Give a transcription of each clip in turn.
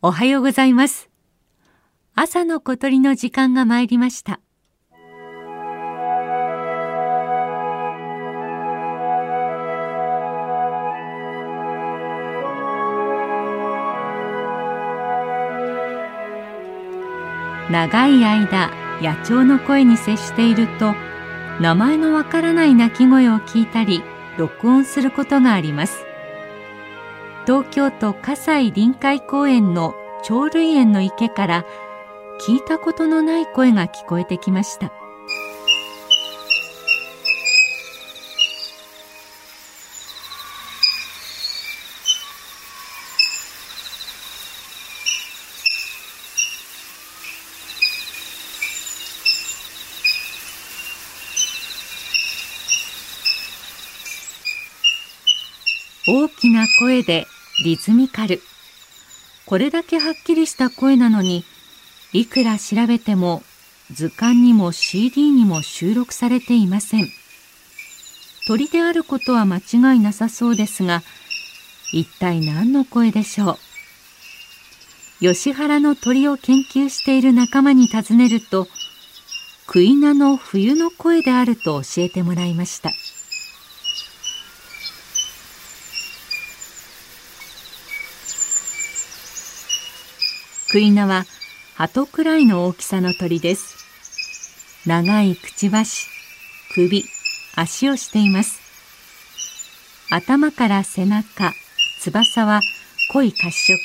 おはようございます。朝の小鳥の時間が参りました。長い間野鳥の声に接していると名前のわからない鳴き声を聞いたり録音することがあります。東京都葛西臨海公園の鳥類園の池から聞いたことのない声が聞こえてきました。大きな声でリズミカル。これだけはっきりした声なのにいくら調べても図鑑にも CD にも収録されていません。鳥であることは間違いなさそうですが一体何の声でしょう？吉原の鳥を研究している仲間に尋ねるとクイナの冬の声であると教えてもらいました。クイナは鳩くらいの大きさの鳥です。長いくちばし、首、足をしています。頭から背中、翼は濃い褐色。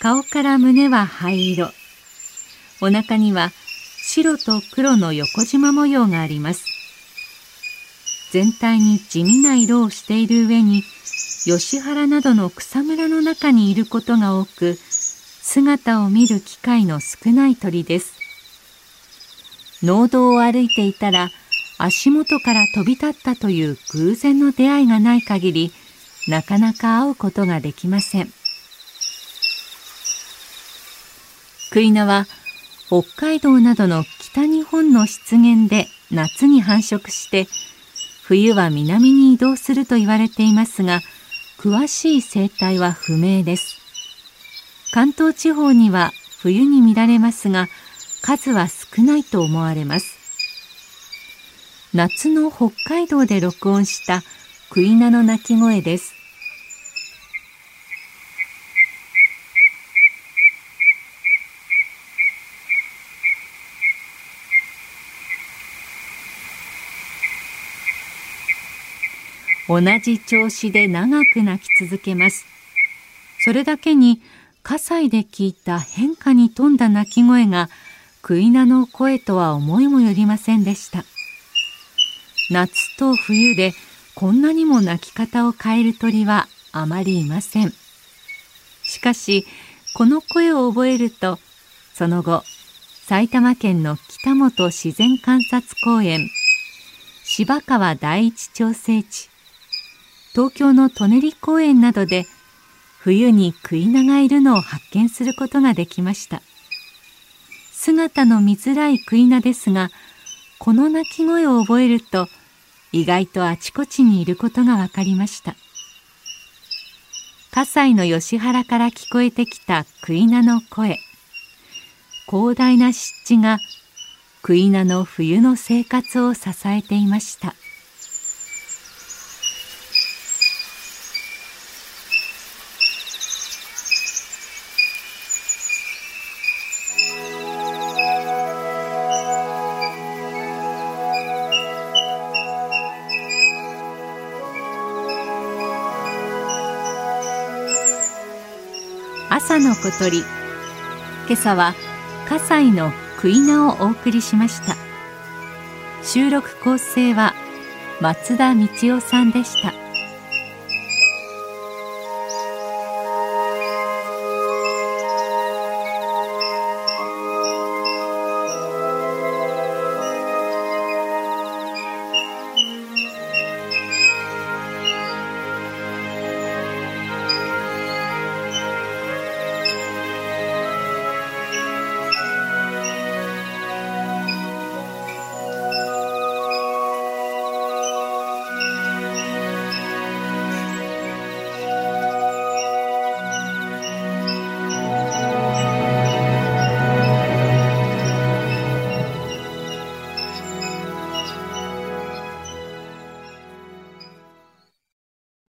顔から胸は灰色。お腹には白と黒の横縞模様があります。全体に地味な色をしている上に、吉原などの草むらの中にいることが多く、姿を見る機会の少ない鳥です。農道を歩いていたら足元から飛び立ったという偶然の出会いがない限りなかなか会うことができません。クイナは北海道などの北日本の湿原で夏に繁殖して冬は南に移動すると言われていますが詳しい生態は不明です。関東地方には冬に見られますが数は少ないと思われます。夏の北海道で録音したクイナの鳴き声です。同じ調子で長く鳴き続けます。それだけに葛西で聞いた変化に富んだ鳴き声がクイナの声とは思いもよりませんでした。夏と冬でこんなにも鳴き方を変える鳥はあまりいません。しかしこの声を覚えるとその後埼玉県の北本自然観察公園芝川第一調整地東京の舎人公園などで冬にクイナがいるのを発見することができました。姿の見づらいクイナですがこの鳴き声を覚えると意外とあちこちにいることが分かりました。葛西の吉原から聞こえてきたクイナの声。広大な湿地がクイナの冬の生活を支えていました。朝の小鳥。今朝は葛西のクイナをお送りしました。収録構成は松田道夫さんでした。